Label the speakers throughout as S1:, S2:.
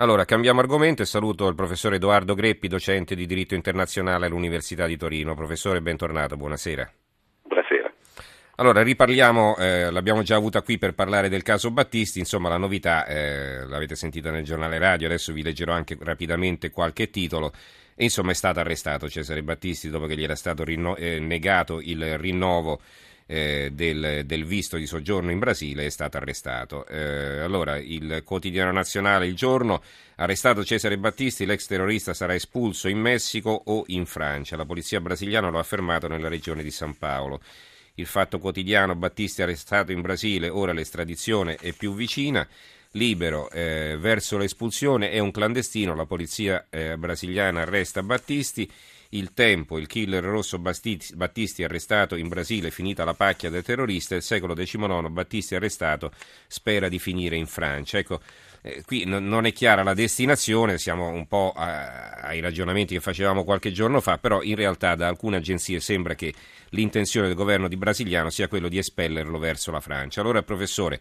S1: Allora, cambiamo argomento e saluto il professore Edoardo Greppi, docente di diritto internazionale all'Università di Torino. Professore, bentornato, buonasera.
S2: Buonasera.
S1: Allora, riparliamo, eh, l'abbiamo già avuta qui per parlare del caso Battisti, insomma la novità eh, l'avete sentita nel giornale radio, adesso vi leggerò anche rapidamente qualche titolo. E insomma è stato arrestato Cesare Battisti dopo che gli era stato rinno- eh, negato il rinnovo eh, del, del, visto di soggiorno in Brasile è stato arrestato. Eh, allora, il quotidiano nazionale Il Giorno, arrestato Cesare Battisti, l'ex terrorista sarà espulso in Messico o in Francia. La polizia brasiliana lo ha affermato nella regione di San Paolo. Il fatto quotidiano, Battisti arrestato in Brasile, ora l'estradizione è più vicina. Libero eh, verso l'espulsione è un clandestino, la polizia eh, brasiliana arresta Battisti. Il tempo, il killer rosso Battisti arrestato in Brasile, finita la pacchia del terrorista, il secolo XIX Battisti arrestato, spera di finire in Francia. Ecco, eh, qui non è chiara la destinazione, siamo un po' ai ragionamenti che facevamo qualche giorno fa, però in realtà da alcune agenzie sembra che l'intenzione del governo di Brasiliano sia quello di espellerlo verso la Francia. Allora, professore,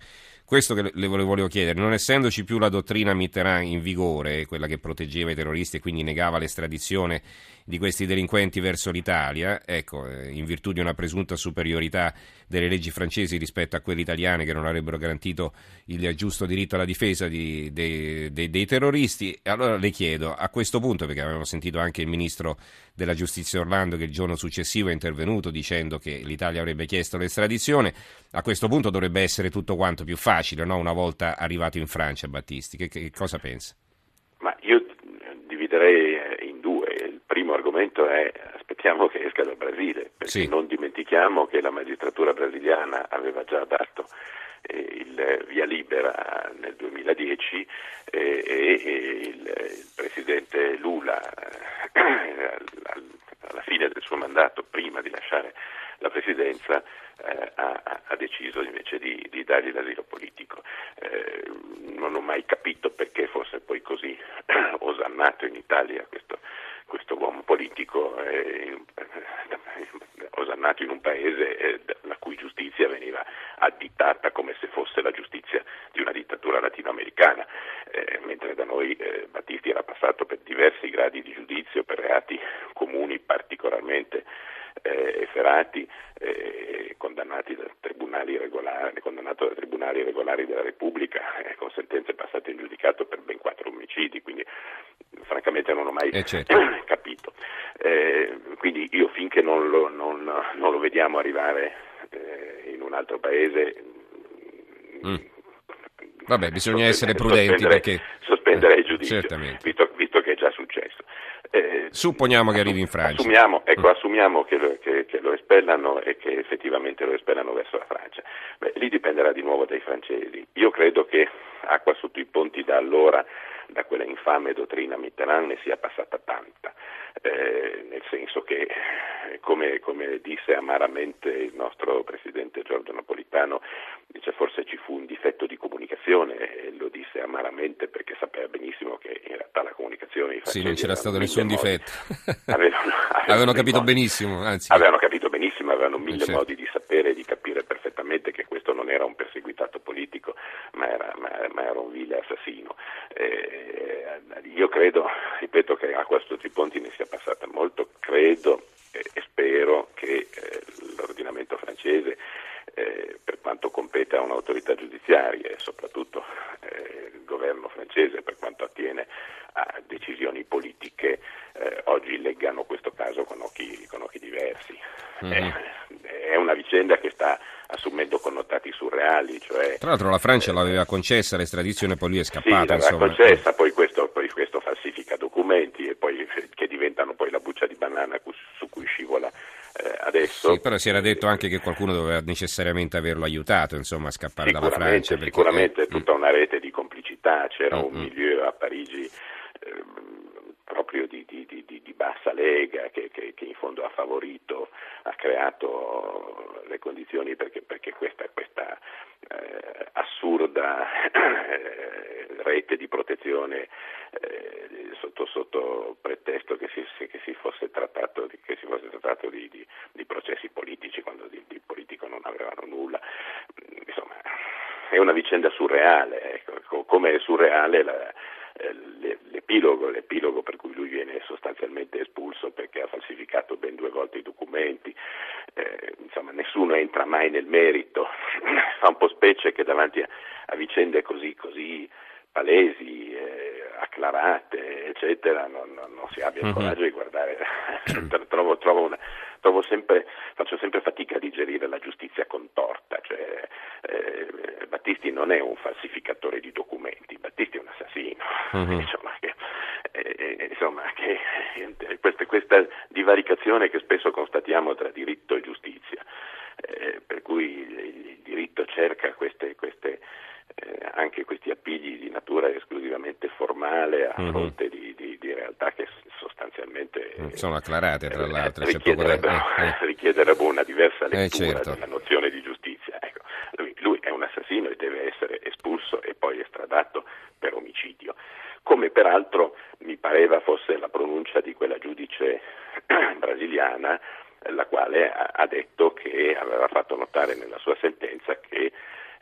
S1: questo che le volevo chiedere, non essendoci più la dottrina Mitterrand in vigore, quella che proteggeva i terroristi e quindi negava l'estradizione di questi delinquenti verso l'Italia, ecco, eh, in virtù di una presunta superiorità delle leggi francesi rispetto a quelle italiane che non avrebbero garantito il giusto diritto alla difesa di, dei, dei, dei terroristi, allora le chiedo, a questo punto, perché avevamo sentito anche il ministro della giustizia Orlando che il giorno successivo è intervenuto dicendo che l'Italia avrebbe chiesto l'estradizione, a questo punto dovrebbe essere tutto quanto più facile, no? una volta arrivato in Francia Battisti, che, che cosa pensa?
S2: Ma io dividerei in due primo argomento è aspettiamo che esca dal Brasile, perché sì. non dimentichiamo che la magistratura brasiliana aveva già dato il via libera nel 2010 eh, e, il, presidente Lula eh, alla fine del suo mandato, prima di lasciare la presidenza, eh, ha, deciso invece di, di dargli l'asilo politico. Eh, non ho mai capito perché fosse poi così osannato in Italia questo questo uomo politico eh, osannato in un paese eh, la cui giustizia veniva additata come se fosse la giustizia di una dittatura latinoamericana, eh, mentre da noi eh, Battisti era passato per diversi gradi di giudizio per reati comuni particolarmente eh, efferati, eh, condannati da tribunali regolari, condannato da tribunali regolari della Repubblica, con sentenze passate in giudicato per ben quattro omicidi, quindi francamente non ho mai
S1: eh certo.
S2: capito. Eh, quindi io finché non lo, non, non lo vediamo arrivare eh, un altro paese...
S1: Mm. Vabbè, bisogna essere prudenti perché...
S2: Sospenderei il giudizio, visto, visto, che è già successo.
S1: Eh, Supponiamo che arrivi in Francia.
S2: Assumiamo, ecco, mm. assumiamo che, lo, che, che, lo, espellano e che effettivamente lo espellano verso la Francia. Beh, lì dipenderà di nuovo dai francesi. Io credo che acqua sotto i ponti da allora da quella infame dottrina Mitterrand ne sia passata tanta, eh, nel senso che, come, come, disse amaramente il nostro presidente Giorgio Napolitano, dice, forse ci fu un difetto di comunicazione e lo disse amaramente perché sapeva benissimo che in realtà la comunicazione...
S1: Sì, non c'era stato nessun
S2: modi.
S1: difetto.
S2: Avevano, avevano,
S1: avevano capito modi, benissimo, anzi.
S2: Avevano capito benissimo, avevano mille certo. modi di sapere e di capire perfettamente che questo non era un perseguitato politico, ma era, ma, ma era un vile assassino. Eh, io credo, ripeto che a questo Ponti ne sia passata molto, credo eh, e spero che eh, l'ordinamento francese eh, per quanto compete a un'autorità giudiziaria e soprattutto eh, il governo francese per quanto attiene a decisioni politiche, oggi leggano questo caso con occhi, con occhi diversi. Mm-hmm. è una vicenda che sta assumendo connotati surreali. Cioè,
S1: Tra l'altro la Francia eh, l'aveva concessa l'estradizione, poi lui è scappato.
S2: Sì, l'aveva concessa, poi questo, poi questo, falsifica documenti e poi che diventano poi la buccia di banana su cui scivola eh, adesso.
S1: Sì, però si era detto anche che qualcuno doveva necessariamente averlo aiutato insomma, a scappare dalla Francia.
S2: Perché, sicuramente eh, tutta una rete di complicità, c'era mm, un mm. milieu a Parigi eh, proprio di, di, di, di, bassa lega che, che, che, in fondo ha favorito, ha creato le condizioni perché, perché questa, questa eh, assurda eh, rete di protezione eh, sotto, sotto, pretesto che si, che si, fosse trattato, di, si fosse trattato di, di, di, processi politici quando di, politico non avevano nulla. Insomma, è una vicenda surreale, ecco, come è surreale la, eh, l'epilogo, l'epilogo per cui sostanzialmente espulso perché ha falsificato ben due volte i documenti, eh, insomma nessuno entra mai nel merito, fa un po' specie che davanti a, a vicende così, così palesi, eh, acclarate, eccetera, non, non, non, si abbia il mhm. coraggio di guardare, trovo, trovo una, trovo sempre, faccio sempre fatica a digerire la giustizia contorta, cioè, eh, Battisti non è un falsificatore di documenti, Battisti è un assassino, uh-huh. insomma, che, eh, questa, questa, divaricazione che spesso constatiamo tra diritto e giustizia, eh, per cui il, diritto cerca queste, queste eh, anche questi appigli di natura esclusivamente formale a uh-huh. fronte di, di, di realtà che sostanzialmente
S1: mm, sono acclarate tra l'altro
S2: richiederebbero, eh, eh. richiederebbero una diversa lettura eh, certo. della nozione di giustizia ecco, lui, lui, è un assassino e deve essere espulso e poi estradato per omicidio come peraltro mi pareva fosse la pronuncia di quella giudice brasiliana la quale ha, detto che aveva fatto notare nella sua sentenza che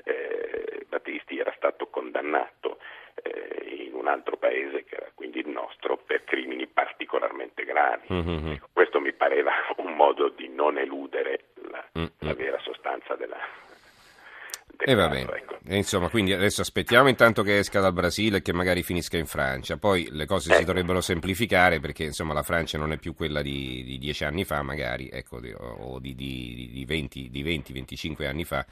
S2: eh, Battisti era stato condannato eh, in un altro paese che era quindi il nostro per crimini particolarmente gravi. Mm-hmm. Questo mi pareva un modo di non eludere la, mm-hmm. la vera sostanza della,
S1: e va bene. Ecco. E insomma, quindi adesso aspettiamo intanto che esca dal Brasile e che magari finisca in Francia. Poi le cose ecco. si dovrebbero semplificare perché insomma la Francia non è più quella di, di dieci anni fa, magari, ecco, di, o di, di, di 20-25 anni fa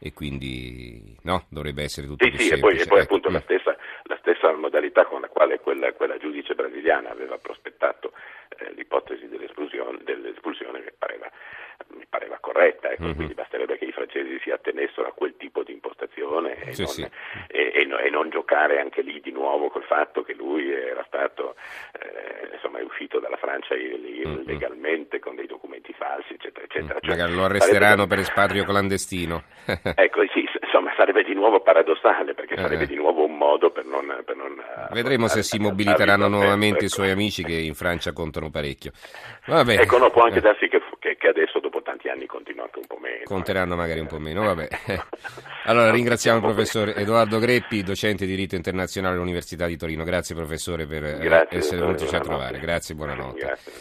S1: e quindi no, dovrebbe essere tutto
S2: sì,
S1: più
S2: sì,
S1: semplice. E
S2: poi, e poi ecco. appunto la stessa, la stessa, modalità con la quale quella, quella giudice brasiliana aveva prospettato eh, l'ipotesi dell'espulsione, dell'espulsione mi, pareva, mi pareva corretta, ecco, mm-hmm. quindi basterebbe che i francesi si attenessero a quel tipo di impostazione e, sì, non, sì. E, e, e, non, giocare anche lì di nuovo col fatto che lui era stato, eh, insomma, è uscito dalla Francia illegalmente mm-hmm. con dei documenti falsi, eccetera, eccetera.
S1: Cioè, Magari lo arresteranno sarebbe... per espatrio clandestino.
S2: ecco, sì, insomma, sarebbe di nuovo paradossale perché eh. sarebbe di nuovo un modo per non... Per non
S1: Vedremo se si mobiliteranno nuovamente ecco. i suoi amici che in Francia contano parecchio.
S2: Vabbè. Ecco, no, può anche eh. darsi che, che, che, adesso dopo tanti anni continua anche un po' meno.
S1: Conteranno eh. magari un po' meno, vabbè. allora ringraziamo il professor Edoardo Greppi, docente di diritto internazionale all'Università di Torino. Grazie professore per Grazie, essere venuto a trovare. Grazie, buonanotte. Grazie.